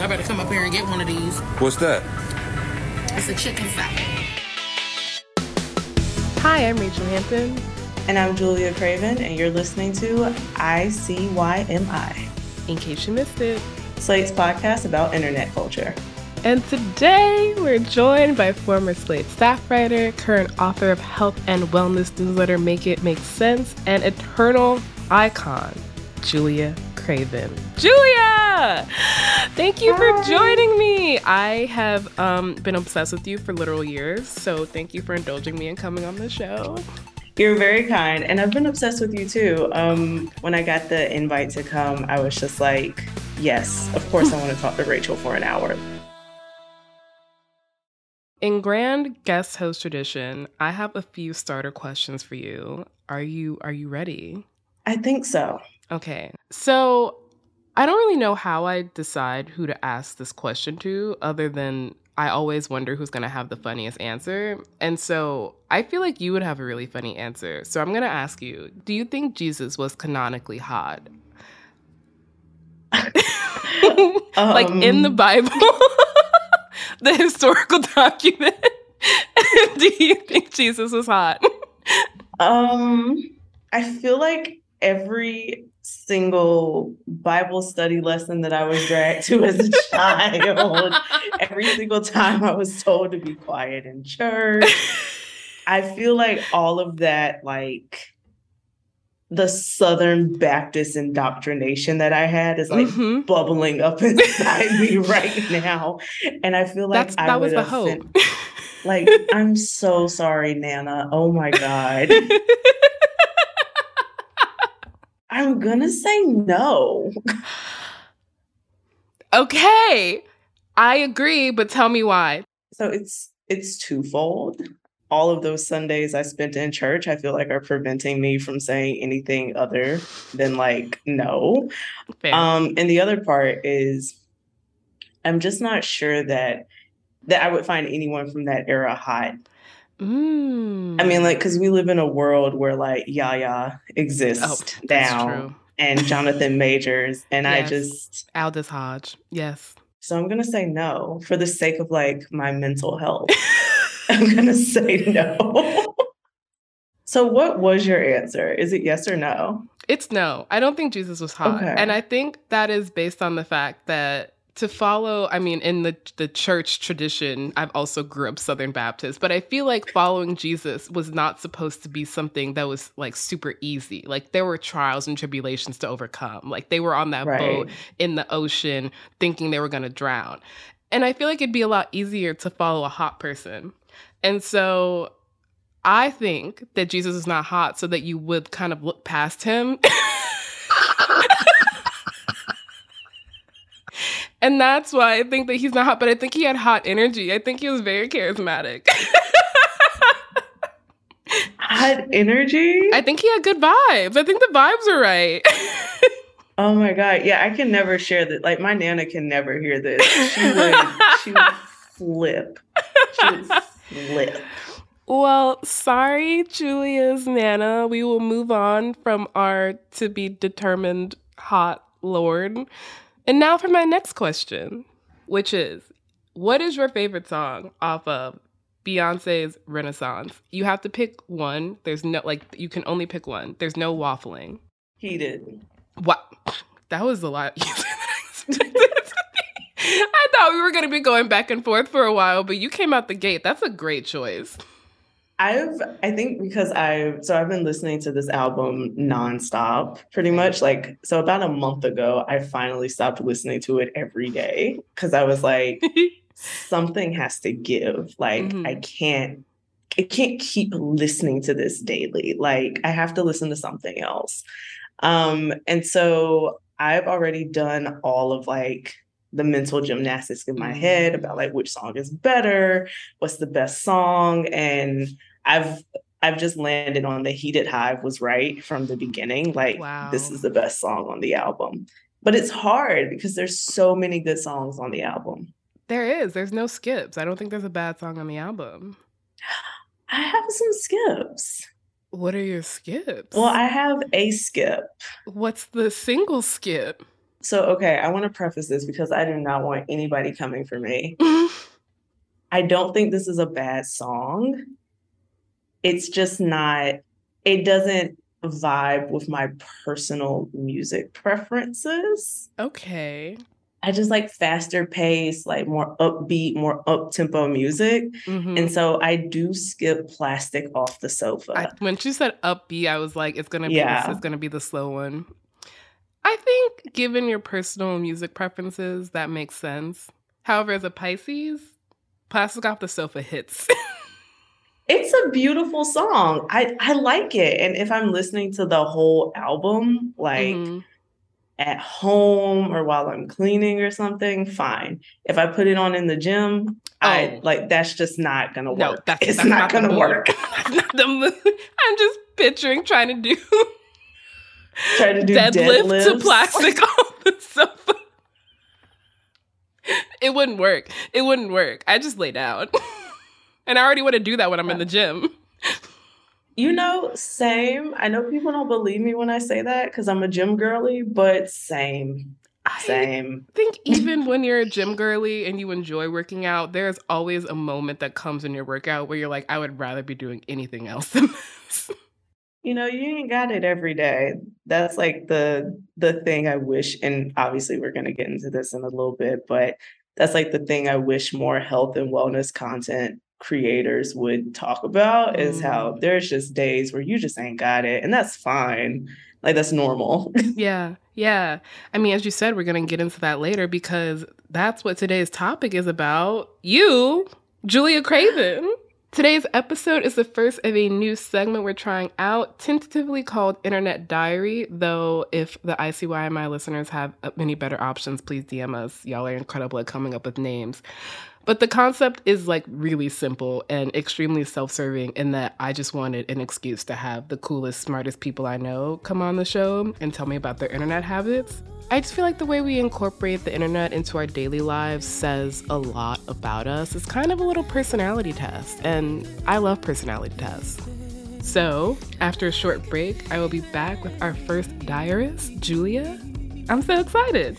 Y'all better come up here and get one of these. What's that? It's a chicken salad. Hi, I'm Rachel Hampton. And I'm Julia Craven, and you're listening to ICYMI. In case you missed it, Slate's podcast about internet culture. And today we're joined by former Slate staff writer, current author of health and wellness newsletter Make It Make Sense, and eternal icon, Julia Craven. Julia! Thank you Hi. for joining me. I have um, been obsessed with you for literal years, so thank you for indulging me and coming on the show. You're very kind, and I've been obsessed with you too. Um, when I got the invite to come, I was just like, yes, of course I want to talk to Rachel for an hour. In grand guest host tradition, I have a few starter questions for you. Are you are you ready? I think so. Okay. So, I don't really know how I decide who to ask this question to other than I always wonder who's going to have the funniest answer. And so, I feel like you would have a really funny answer. So, I'm going to ask you, do you think Jesus was canonically hot? um, like in the Bible? the historical document. Do you think Jesus was hot? um, I feel like every single Bible study lesson that I was dragged to as a child, every single time I was told to be quiet in church. I feel like all of that, like the Southern Baptist indoctrination that I had is like mm-hmm. bubbling up inside me right now. And I feel like That's, I that was the hope. like, I'm so sorry, Nana. Oh my God. I'm gonna say no. okay. I agree, but tell me why. So it's it's twofold all of those Sundays I spent in church, I feel like are preventing me from saying anything other than like no. Fair. Um, and the other part is I'm just not sure that that I would find anyone from that era hot. Mm. I mean, like, because we live in a world where like Yaya exists oh, now and Jonathan Majors, and yes. I just Aldis Hodge, yes. So I'm gonna say no for the sake of like my mental health. I'm going to say no. so, what was your answer? Is it yes or no? It's no. I don't think Jesus was hot. Okay. And I think that is based on the fact that to follow, I mean, in the the church tradition, I've also grew up Southern Baptist, but I feel like following Jesus was not supposed to be something that was like super easy. Like there were trials and tribulations to overcome. Like they were on that right. boat in the ocean thinking they were going to drown. And I feel like it'd be a lot easier to follow a hot person and so I think that Jesus is not hot so that you would kind of look past him. and that's why I think that he's not hot, but I think he had hot energy. I think he was very charismatic. hot energy? I think he had good vibes. I think the vibes are right. oh my god. Yeah, I can never share that. Like my nana can never hear this. She would she would flip. She would flip. Well, sorry, Julia's Nana. We will move on from our to be determined hot lord. And now for my next question, which is what is your favorite song off of Beyonce's Renaissance? You have to pick one. There's no, like, you can only pick one. There's no waffling. Heated. What? That was a lot easier than I expected. I thought we were going to be going back and forth for a while, but you came out the gate. That's a great choice. I've I think because I so I've been listening to this album nonstop pretty much like so about a month ago I finally stopped listening to it every day cuz I was like something has to give like mm-hmm. I can't I can't keep listening to this daily. Like I have to listen to something else. Um, and so I've already done all of like the mental gymnastics in my head about like which song is better, what's the best song, and I've I've just landed on the Heated Hive was right from the beginning. Like wow. this is the best song on the album. But it's hard because there's so many good songs on the album. There is. There's no skips. I don't think there's a bad song on the album. I have some skips. What are your skips? Well, I have a skip. What's the single skip? So, okay, I want to preface this because I do not want anybody coming for me. I don't think this is a bad song. It's just not, it doesn't vibe with my personal music preferences. Okay. I just like faster pace, like more upbeat, more up tempo music. Mm-hmm. And so I do skip plastic off the sofa. I, when she said upbeat, I was like, it's gonna be yeah. this is gonna be the slow one. I think given your personal music preferences, that makes sense. However, as a Pisces, plastic off the sofa hits. it's a beautiful song. I, I like it. And if I'm listening to the whole album, like mm-hmm at home or while I'm cleaning or something, fine. If I put it on in the gym, oh. I like that's just not gonna work. No, that's, it's that's not, not gonna work. the mood. I'm just picturing trying to do trying to do deadlift deadlifts. to plastic on the sofa. It wouldn't work. It wouldn't work. I just lay down. And I already want to do that when I'm in the gym. You know, same. I know people don't believe me when I say that because I'm a gym girly, but same. Same. I think even when you're a gym girly and you enjoy working out, there's always a moment that comes in your workout where you're like, I would rather be doing anything else than this. You know, you ain't got it every day. That's like the the thing I wish, and obviously we're gonna get into this in a little bit, but that's like the thing I wish more health and wellness content creators would talk about mm. is how mm. there's just days where you just ain't got it and that's fine like that's normal yeah yeah i mean as you said we're going to get into that later because that's what today's topic is about you julia craven Today's episode is the first of a new segment we're trying out, tentatively called Internet Diary. Though, if the ICYMI listeners have any better options, please DM us. Y'all are incredible at coming up with names. But the concept is like really simple and extremely self serving in that I just wanted an excuse to have the coolest, smartest people I know come on the show and tell me about their internet habits. I just feel like the way we incorporate the internet into our daily lives says a lot about us. It's kind of a little personality test, and I love personality tests. So, after a short break, I will be back with our first diarist, Julia. I'm so excited.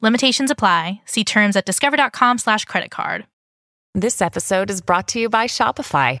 Limitations apply. See terms at discover.com slash credit card. This episode is brought to you by Shopify.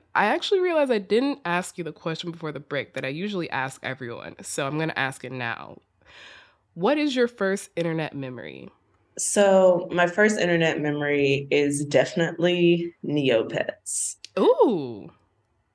I actually realized I didn't ask you the question before the break that I usually ask everyone. So I'm going to ask it now. What is your first internet memory? So, my first internet memory is definitely Neopets. Ooh.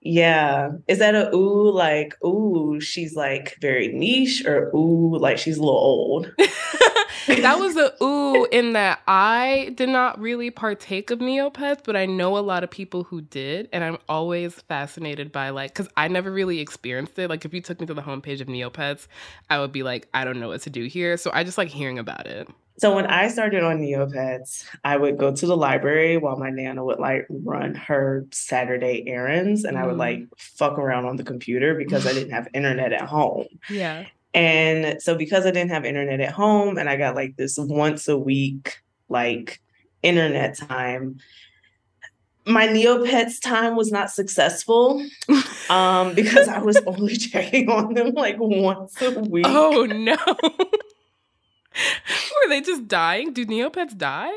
Yeah. Is that a ooh like ooh she's like very niche or ooh like she's a little old? that was a ooh in that I did not really partake of Neopets, but I know a lot of people who did, and I'm always fascinated by like because I never really experienced it. Like if you took me to the homepage of Neopets, I would be like, I don't know what to do here. So I just like hearing about it. So when I started on Neopets, I would go to the library while my nana would like run her Saturday errands and mm. I would like mm. fuck around on the computer because I didn't have internet at home. Yeah. And so because I didn't have internet at home and I got like this once a week like internet time, my Neopets time was not successful um, because I was only checking on them like once a week. Oh no. Were they just dying? Do Neopets die?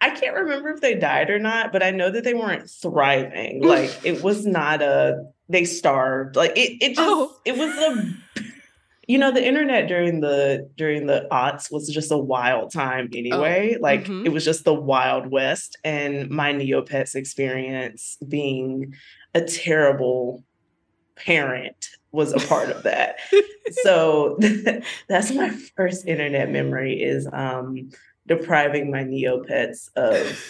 I can't remember if they died or not, but I know that they weren't thriving. Like it was not a they starved. Like it it just oh. it was a you know the internet during the during the aughts was just a wild time anyway. Oh. Like mm-hmm. it was just the wild west and my Neopets experience being a terrible parent was a part of that. so that's my first internet memory is um, depriving my Neopets of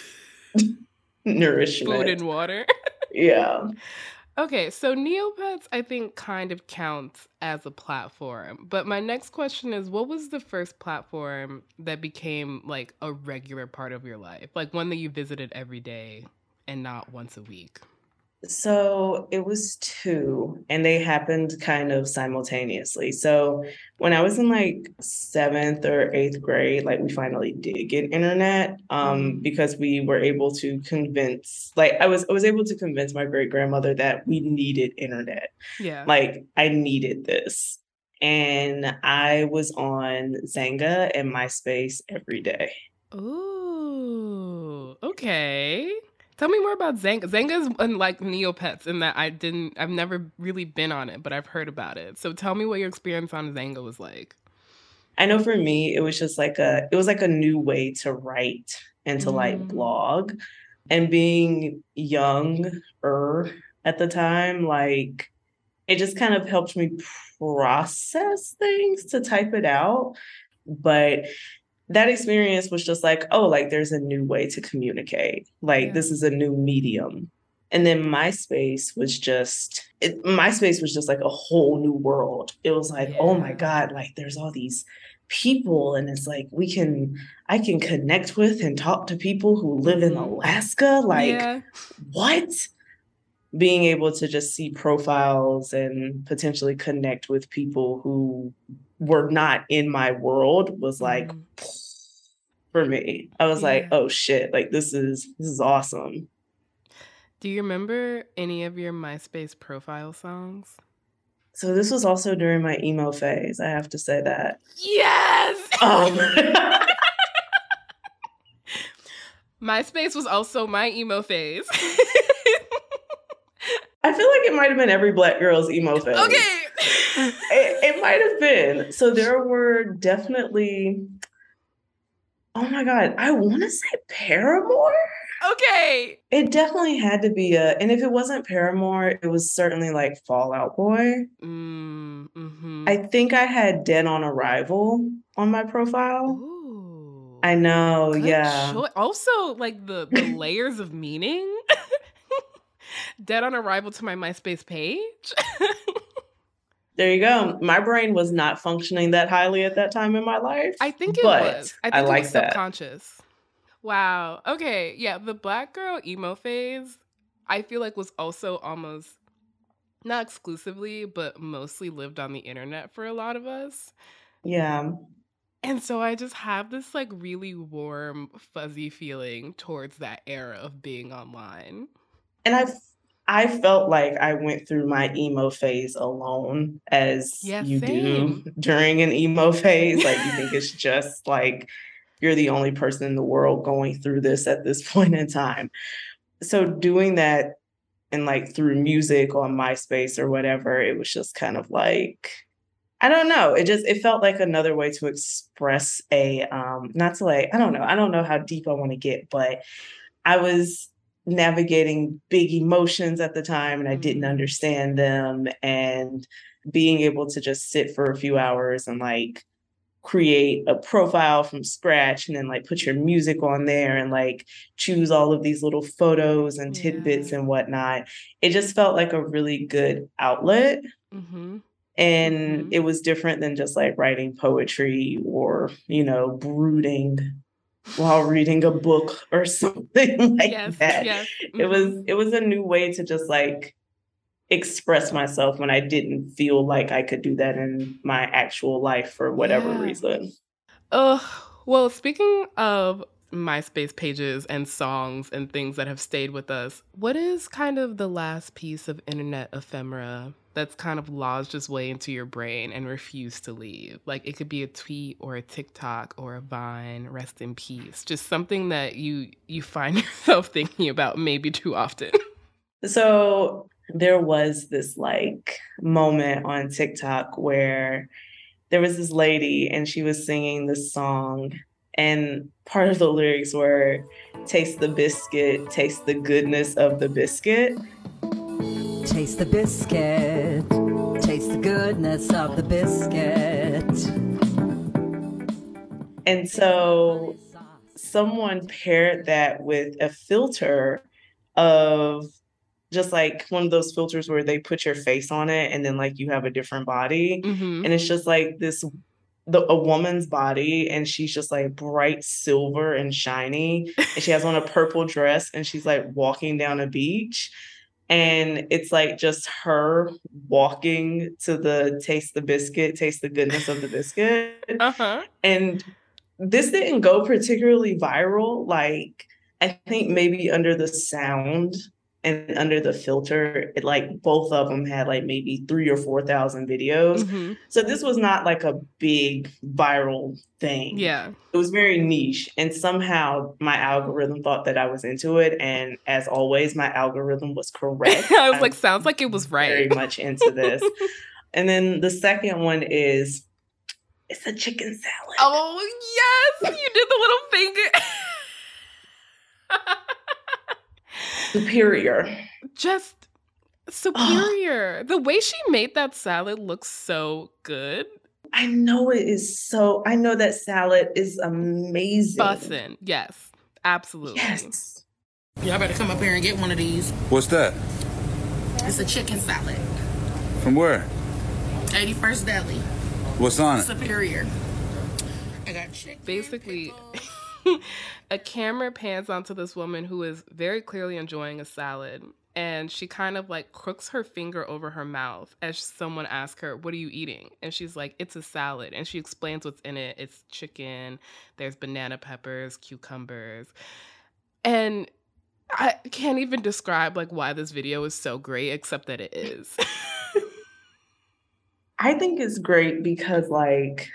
nourishment. Food and water. yeah. Okay, so Neopets I think kind of counts as a platform. But my next question is what was the first platform that became like a regular part of your life? Like one that you visited every day and not once a week? So it was two, and they happened kind of simultaneously. So when I was in like seventh or eighth grade, like we finally did get internet um, mm-hmm. because we were able to convince, like I was, I was able to convince my great grandmother that we needed internet. Yeah, like I needed this, and I was on Xanga and MySpace every day. Ooh, okay. Tell me more about Zanga. Xanga is unlike Neopets in that I didn't, I've never really been on it, but I've heard about it. So tell me what your experience on Xanga was like. I know for me, it was just like a, it was like a new way to write and to mm. like blog. And being younger at the time, like it just kind of helped me process things to type it out. But that experience was just like, oh, like there's a new way to communicate. Like yeah. this is a new medium. And then MySpace was just it, MySpace was just like a whole new world. It was like, yeah. oh my God, like there's all these people and it's like we can I can connect with and talk to people who live in mm-hmm. Alaska. Like yeah. what? Being able to just see profiles and potentially connect with people who were not in my world was like mm. For me. I was yeah. like, oh shit, like this is this is awesome. Do you remember any of your MySpace profile songs? So this was also during my emo phase. I have to say that. Yes. Um. MySpace was also my emo phase. I feel like it might have been every black girl's emo phase. Okay, it, it might have been. So there were definitely. Oh my god, I want to say Paramore. Okay. It definitely had to be a, and if it wasn't Paramore, it was certainly like Fall Out Boy. Mm, mm-hmm. I think I had Dead on Arrival on my profile. Ooh, I know, yeah. Also, like the, the layers of meaning. Dead on Arrival to my MySpace page. There you go. My brain was not functioning that highly at that time in my life. I think it was. I think I it like was subconscious. That. Wow. Okay. Yeah. The black girl emo phase, I feel like was also almost not exclusively, but mostly lived on the internet for a lot of us. Yeah. And so I just have this like really warm, fuzzy feeling towards that era of being online. And I've I felt like I went through my emo phase alone, as yeah, you same. do during an emo phase. Like you think it's just like you're the only person in the world going through this at this point in time. So doing that and like through music on MySpace or whatever, it was just kind of like I don't know. It just it felt like another way to express a um not to like I don't know. I don't know how deep I want to get, but I was navigating big emotions at the time and I didn't mm-hmm. understand them and being able to just sit for a few hours and like create a profile from scratch and then like put your music on there and like choose all of these little photos and tidbits yeah. and whatnot. It just felt like a really good outlet. Mm-hmm. And mm-hmm. it was different than just like writing poetry or, you know, brooding while reading a book or something like yes, that. Yes. Mm-hmm. It was mm-hmm. it was a new way to just like express myself when I didn't feel like I could do that in my actual life for whatever yeah. reason. Oh, well, speaking of MySpace pages and songs and things that have stayed with us, what is kind of the last piece of internet ephemera that's kind of lodged its way into your brain and refused to leave? Like it could be a tweet or a TikTok or a Vine, rest in peace. Just something that you you find yourself thinking about maybe too often. So there was this like moment on TikTok where there was this lady and she was singing this song and part of the lyrics were taste the biscuit, taste the goodness of the biscuit. Taste the biscuit, taste the goodness of the biscuit. And so someone paired that with a filter of just like one of those filters where they put your face on it and then like you have a different body mm-hmm. and it's just like this the a woman's body and she's just like bright silver and shiny and she has on a purple dress and she's like walking down a beach and it's like just her walking to the taste the biscuit taste the goodness of the biscuit uh-huh. and this didn't go particularly viral like i think maybe under the sound and under the filter, it like both of them had like maybe three or four thousand videos. Mm-hmm. So this was not like a big viral thing. Yeah. It was very niche. And somehow my algorithm thought that I was into it. And as always, my algorithm was correct. I was I'm like, sounds like it was right. Very much into this. and then the second one is it's a chicken salad. Oh yes, you did the little finger. superior. Just superior. the way she made that salad looks so good. I know it is so. I know that salad is amazing. Bussin', yes, absolutely. Yes. Y'all better come up here and get one of these. What's that? It's a chicken salad. From where? 81st Deli. What's on it? Superior. I got chicken. Basically. a camera pans onto this woman who is very clearly enjoying a salad and she kind of like crooks her finger over her mouth as someone asks her, What are you eating? And she's like, It's a salad. And she explains what's in it. It's chicken, there's banana peppers, cucumbers. And I can't even describe like why this video is so great, except that it is. I think it's great because like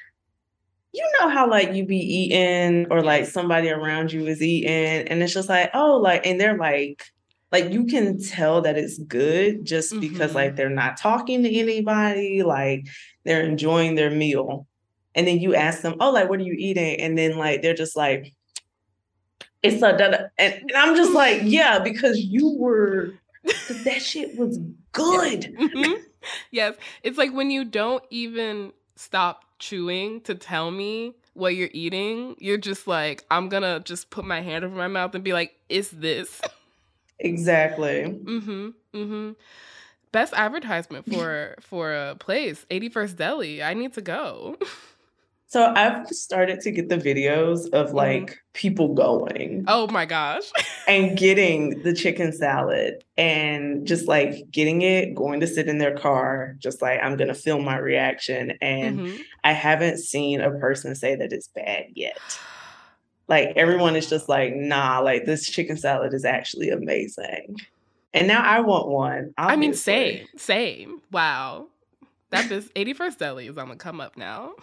you know how like you be eating or like somebody around you is eating and it's just like oh like and they're like like you can tell that it's good just mm-hmm. because like they're not talking to anybody like they're enjoying their meal and then you ask them oh like what are you eating and then like they're just like it's a da-da. And, and i'm just like yeah because you were that shit was good mm-hmm. yes it's like when you don't even stop chewing to tell me what you're eating, you're just like, I'm gonna just put my hand over my mouth and be like, is this? Exactly. Mm-hmm. Mm-hmm. Best advertisement for for a place, 81st Deli. I need to go. So I've started to get the videos of mm-hmm. like mm-hmm. people going. Oh my gosh. and getting the chicken salad and just like getting it, going to sit in their car, just like I'm going to film my reaction. And mm-hmm. I haven't seen a person say that it's bad yet. Like everyone is just like, nah, like this chicken salad is actually amazing. And now I want one. Obviously. I mean, same, same. Wow. That is 81st Deli is on the come up now.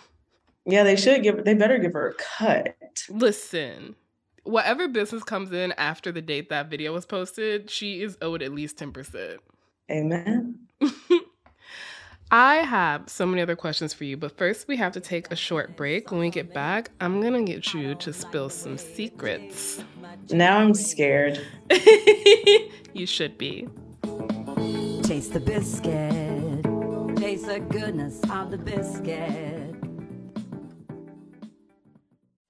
Yeah, they should give. They better give her a cut. Listen, whatever business comes in after the date that video was posted, she is owed at least ten percent. Amen. I have so many other questions for you, but first we have to take a short break. When we get back, I'm gonna get you to spill some secrets. Now I'm scared. you should be. Taste the biscuit. Taste the goodness of the biscuit.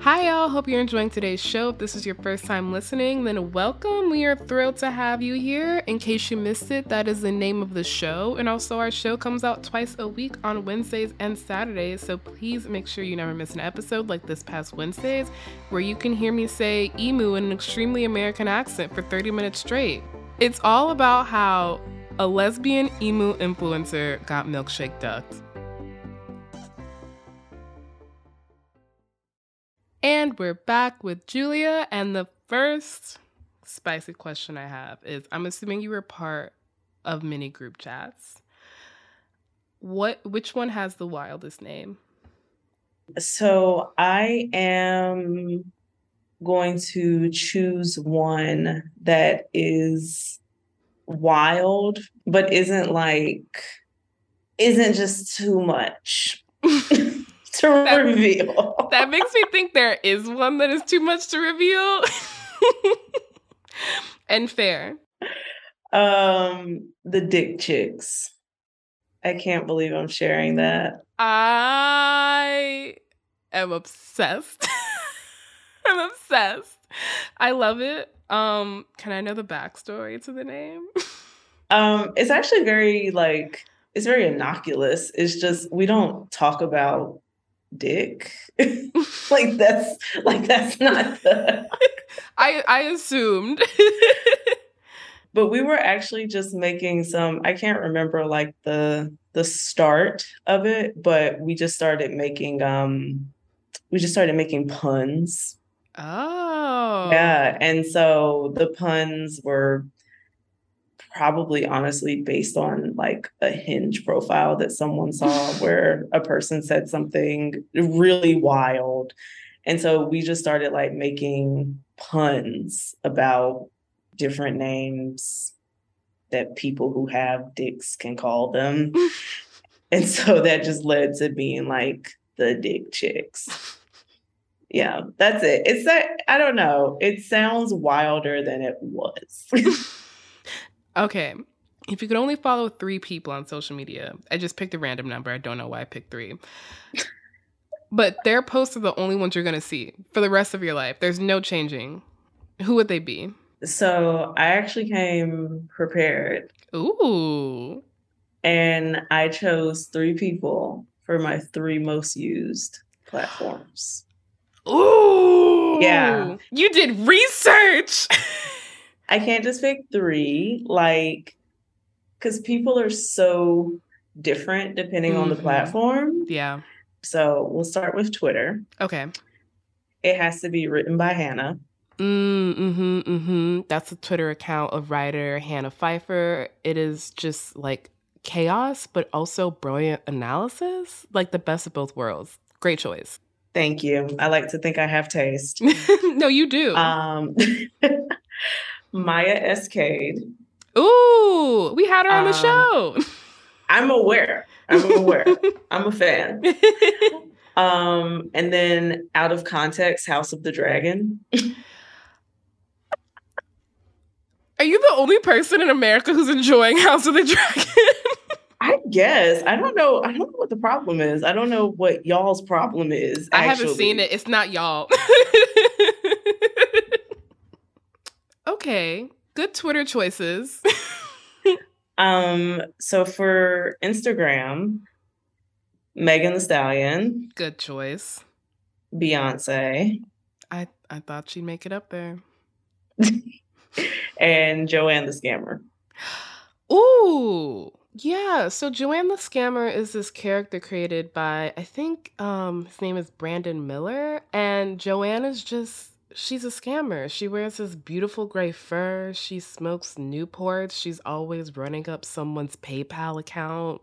Hi, y'all. Hope you're enjoying today's show. If this is your first time listening, then welcome. We are thrilled to have you here. In case you missed it, that is the name of the show. And also, our show comes out twice a week on Wednesdays and Saturdays. So please make sure you never miss an episode like this past Wednesdays, where you can hear me say emu in an extremely American accent for 30 minutes straight. It's all about how a lesbian emu influencer got milkshake ducked. And we're back with Julia. And the first spicy question I have is I'm assuming you were part of many group chats. What which one has the wildest name? So I am going to choose one that is wild, but isn't like isn't just too much. to that, reveal. That makes me think there is one that is too much to reveal. and fair. Um, the dick chicks. I can't believe I'm sharing that. I am obsessed. I'm obsessed. I love it. Um, can I know the backstory to the name? um, it's actually very like it's very innocuous. It's just we don't talk about dick. like that's like that's not the I I assumed. but we were actually just making some I can't remember like the the start of it, but we just started making um we just started making puns. Oh. Yeah, and so the puns were probably honestly based on like a hinge profile that someone saw where a person said something really wild. And so we just started like making puns about different names that people who have dicks can call them. And so that just led to being like the dick chicks. Yeah that's it. It's that i don't know. It sounds wilder than it was Okay. If you could only follow three people on social media, I just picked a random number. I don't know why I picked three. but their posts are the only ones you're going to see for the rest of your life. There's no changing. Who would they be? So I actually came prepared. Ooh. And I chose three people for my three most used platforms. Ooh. Yeah. You did research. I can't just pick three, like, because people are so different depending mm-hmm. on the mm-hmm. platform. Yeah. So we'll start with Twitter. Okay. It has to be written by Hannah. Mm, mm-hmm, mm-hmm. That's a Twitter account of writer Hannah Pfeiffer. It is just like chaos, but also brilliant analysis. Like the best of both worlds. Great choice. Thank you. I like to think I have taste. no, you do. Um Maya Escade. Ooh, we had her on the um, show. I'm aware. I'm aware. I'm a fan. Um, and then out of context, House of the Dragon. Are you the only person in America who's enjoying House of the Dragon? I guess. I don't know. I don't know what the problem is. I don't know what y'all's problem is. Actually. I haven't seen it. It's not y'all. Okay. Good Twitter choices. um, so for Instagram, Megan Thee Stallion. Good choice. Beyonce. I I thought she'd make it up there. and Joanne the Scammer. Ooh. Yeah, so Joanne the Scammer is this character created by I think um his name is Branden Miller and Joanne is just she's a scammer. She wears this beautiful gray fur, she smokes Newports, she's always running up someone's PayPal account.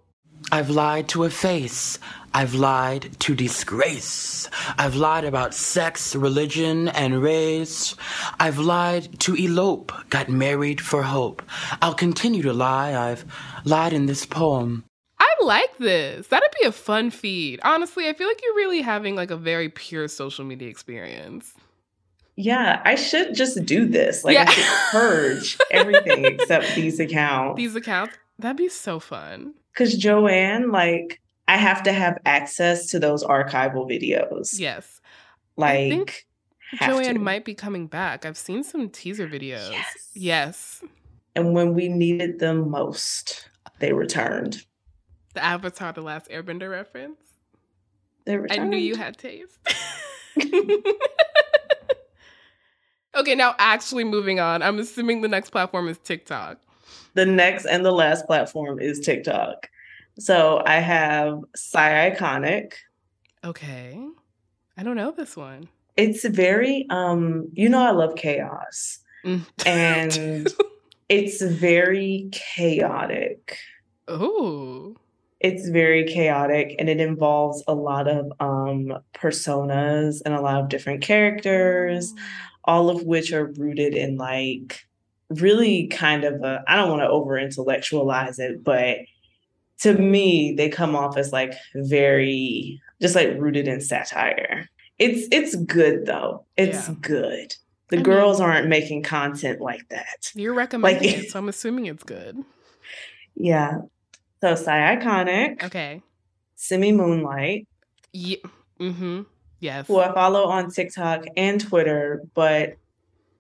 I've lied to a face. I've lied to disgrace. I've lied about sex, religion, and race. I've lied to elope, got married for hope. I'll continue to lie. I've lied in this poem. I like this. That'd be a fun feed. Honestly, I feel like you're really having like a very pure social media experience. Yeah, I should just do this. Like yeah. I should purge everything except these accounts. These accounts. That'd be so fun. Because Joanne, like, I have to have access to those archival videos. Yes. Like, Joanne to. might be coming back. I've seen some teaser videos. Yes. yes. And when we needed them most, they returned. The Avatar The Last Airbender reference? They returned. I knew you had taste. okay, now actually moving on. I'm assuming the next platform is TikTok the next and the last platform is TikTok. So I have Psy Iconic. Okay. I don't know this one. It's very um, you know I love chaos. Mm. and it's very chaotic. Oh. It's very chaotic and it involves a lot of um personas and a lot of different characters. All of which are rooted in like really kind of a I don't want to over intellectualize it, but to me, they come off as like very just like rooted in satire. It's it's good though. It's yeah. good. The I girls mean, aren't making content like that. You're recommending like, it, so I'm assuming it's good. Yeah. So Psy Iconic. Okay. Simi Moonlight. Yeah. Mm-hmm. Yes. Who I follow on TikTok and Twitter, but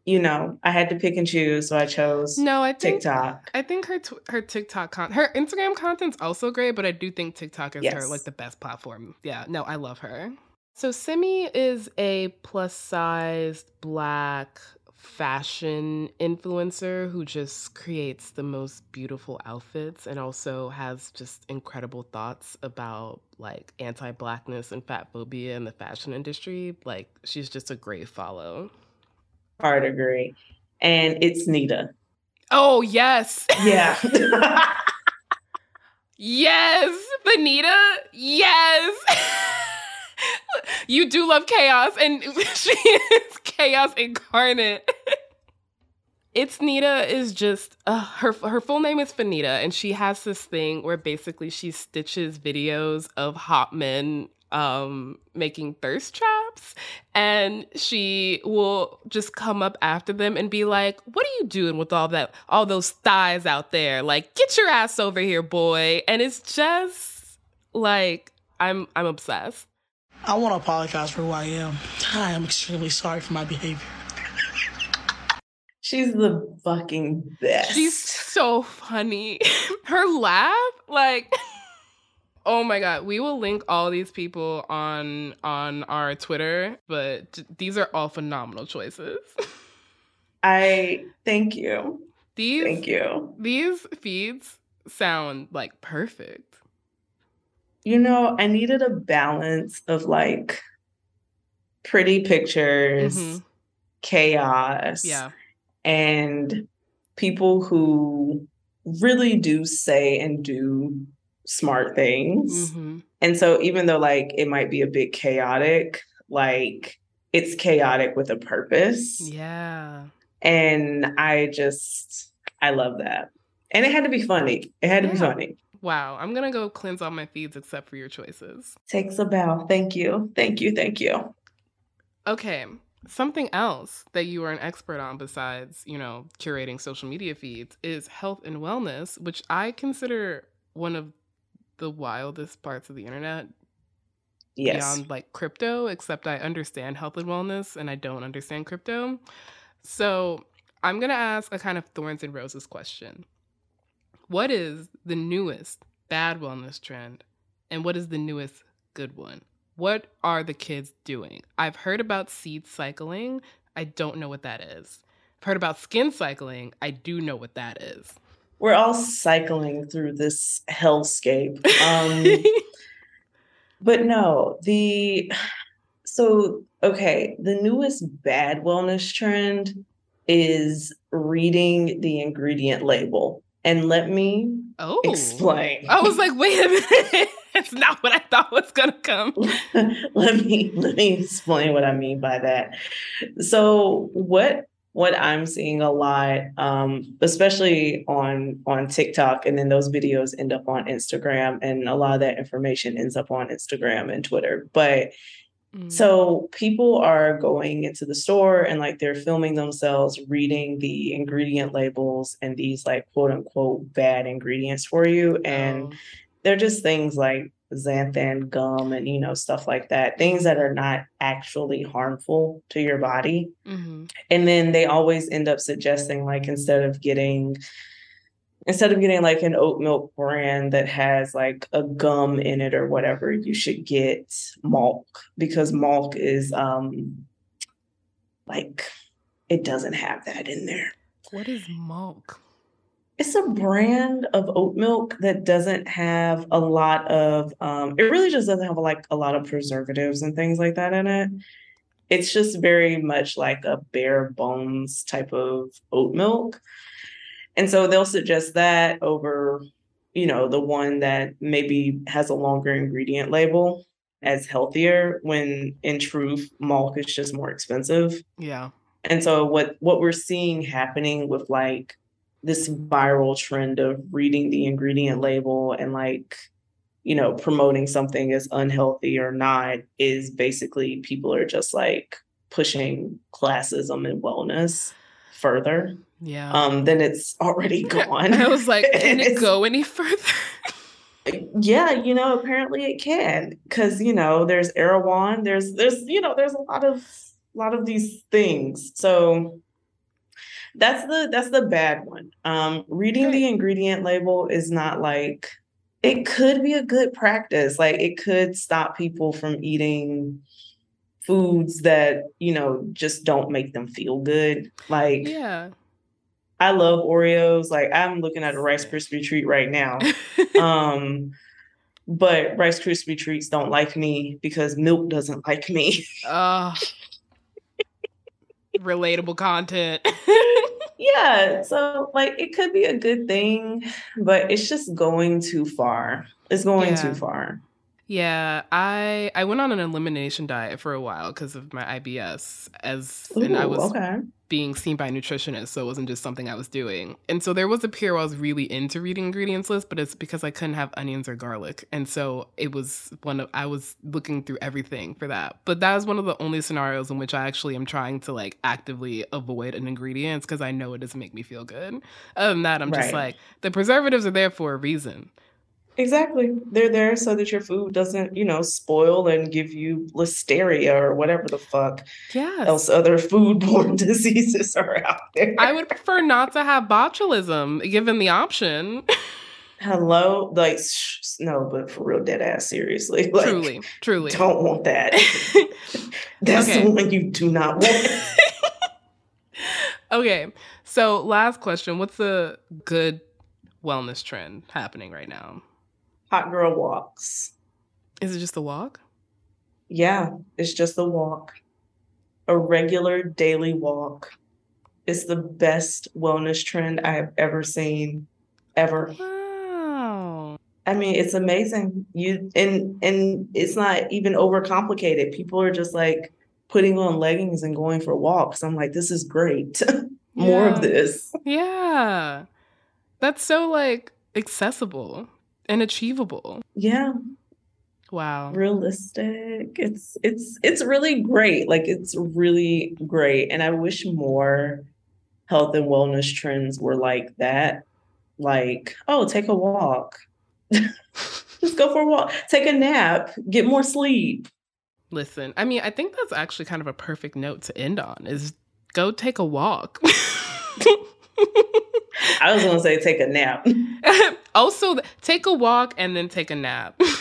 you know, I had to pick and choose, so I chose no. I think TikTok. I think her her TikTok con- her Instagram content's also great, but I do think TikTok is yes. her like the best platform. Yeah, no, I love her. So Simi is a plus sized black fashion influencer who just creates the most beautiful outfits and also has just incredible thoughts about like anti-blackness and fat phobia in the fashion industry. Like she's just a great follow hard agree. And it's Nita. Oh, yes. Yeah. yes. Benita. Yes. you do love chaos, and she is chaos incarnate. It's Nita is just uh, her her full name is Fanita, and she has this thing where basically she stitches videos of hot men um, making thirst traps, and she will just come up after them and be like, "What are you doing with all that, all those thighs out there? Like, get your ass over here, boy!" And it's just like I'm I'm obsessed. I want to apologize for who I am. I am extremely sorry for my behavior. She's the fucking best. She's so funny. Her laugh, like. Oh my god, we will link all these people on on our Twitter, but these are all phenomenal choices. I thank you. These Thank you. These feeds sound like perfect. You know, I needed a balance of like pretty pictures, mm-hmm. chaos, yeah. and people who really do say and do smart things. Mm-hmm. And so even though like it might be a bit chaotic, like it's chaotic with a purpose. Yeah. And I just I love that. And it had to be funny. It had to yeah. be funny. Wow. I'm gonna go cleanse all my feeds except for your choices. Takes a bow. Thank you. Thank you. Thank you. Okay. Something else that you are an expert on besides, you know, curating social media feeds is health and wellness, which I consider one of the wildest parts of the internet yes. beyond like crypto, except I understand health and wellness and I don't understand crypto. So I'm going to ask a kind of thorns and roses question. What is the newest bad wellness trend and what is the newest good one? What are the kids doing? I've heard about seed cycling. I don't know what that is. I've heard about skin cycling. I do know what that is. We're all cycling through this hellscape. Um, but no, the so okay, the newest bad wellness trend is reading the ingredient label. And let me oh. explain. I was like, wait a minute. It's not what I thought was gonna come. let me let me explain what I mean by that. So what what I'm seeing a lot, um, especially on on TikTok, and then those videos end up on Instagram, and a lot of that information ends up on Instagram and Twitter. But mm. so people are going into the store and like they're filming themselves reading the ingredient labels and these like quote unquote bad ingredients for you, and oh. they're just things like xanthan gum and you know stuff like that things that are not actually harmful to your body mm-hmm. and then they always end up suggesting like instead of getting instead of getting like an oat milk brand that has like a gum in it or whatever you should get Malk because Malk is um like it doesn't have that in there. What is Malk? It's a brand of oat milk that doesn't have a lot of um, it really just doesn't have like a lot of preservatives and things like that in it. It's just very much like a bare bones type of oat milk and so they'll suggest that over you know the one that maybe has a longer ingredient label as healthier when in truth Malk is just more expensive. Yeah. And so what what we're seeing happening with like this viral trend of reading the ingredient label and like you know promoting something as unhealthy or not is basically people are just like pushing classism and wellness further yeah. um then it's already gone. i was like can it go any further? Yeah you know apparently it can because you know there's erewhon there's there's you know there's a lot of a lot of these things. So that's the that's the bad one. Um, reading the ingredient label is not like it could be a good practice. Like it could stop people from eating foods that you know just don't make them feel good. Like yeah. I love Oreos. Like I'm looking at a Rice Krispie treat right now. um, but Rice Krispie treats don't like me because milk doesn't like me. uh, relatable content. yeah. So like it could be a good thing, but it's just going too far. It's going yeah. too far. Yeah, I I went on an elimination diet for a while because of my IBS, as Ooh, and I was okay. being seen by a nutritionist, so it wasn't just something I was doing. And so there was a period where I was really into reading ingredients lists, but it's because I couldn't have onions or garlic, and so it was one of I was looking through everything for that. But that is one of the only scenarios in which I actually am trying to like actively avoid an ingredient because I know it doesn't make me feel good. Other than that, I'm right. just like the preservatives are there for a reason. Exactly. They're there so that your food doesn't, you know, spoil and give you listeria or whatever the fuck yes. else other foodborne diseases are out there. I would prefer not to have botulism given the option. Hello? Like, sh- no, but for real, dead ass, seriously. Like, truly, truly. Don't want that. That's okay. the one you do not want. okay. So, last question What's a good wellness trend happening right now? Hot girl walks. Is it just a walk? Yeah, it's just a walk. A regular daily walk. It's the best wellness trend I have ever seen, ever. Wow. I mean, it's amazing. You and and it's not even overcomplicated. People are just like putting on leggings and going for walks. I'm like, this is great. More yeah. of this. Yeah. That's so like accessible and achievable. Yeah. Wow. Realistic. It's it's it's really great. Like it's really great. And I wish more health and wellness trends were like that. Like, oh, take a walk. Just go for a walk. Take a nap. Get more sleep. Listen, I mean, I think that's actually kind of a perfect note to end on is go take a walk. I was to say take a nap. also, take a walk and then take a nap.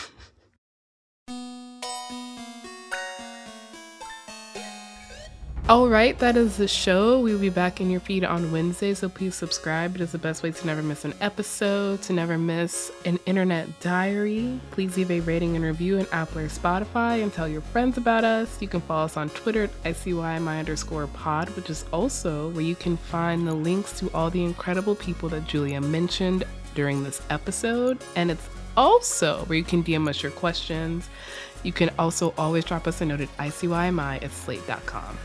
All right, that is the show. We will be back in your feed on Wednesday, so please subscribe. It is the best way to never miss an episode, to never miss an internet diary. Please leave a rating and review in Apple or Spotify and tell your friends about us. You can follow us on Twitter at ICYMI underscore pod, which is also where you can find the links to all the incredible people that Julia mentioned during this episode. And it's also where you can DM us your questions. You can also always drop us a note at ICYMI at slate.com.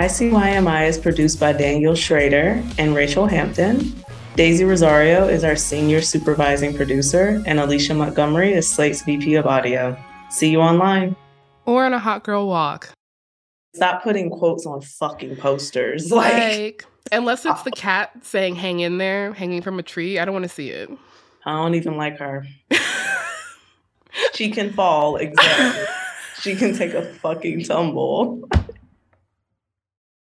ICYMI is produced by Daniel Schrader and Rachel Hampton. Daisy Rosario is our senior supervising producer, and Alicia Montgomery is Slate's VP of audio. See you online. Or on a hot girl walk. Stop putting quotes on fucking posters. Like, like unless it's the ah. cat saying hang in there, hanging from a tree, I don't want to see it. I don't even like her. she can fall, exactly. she can take a fucking tumble.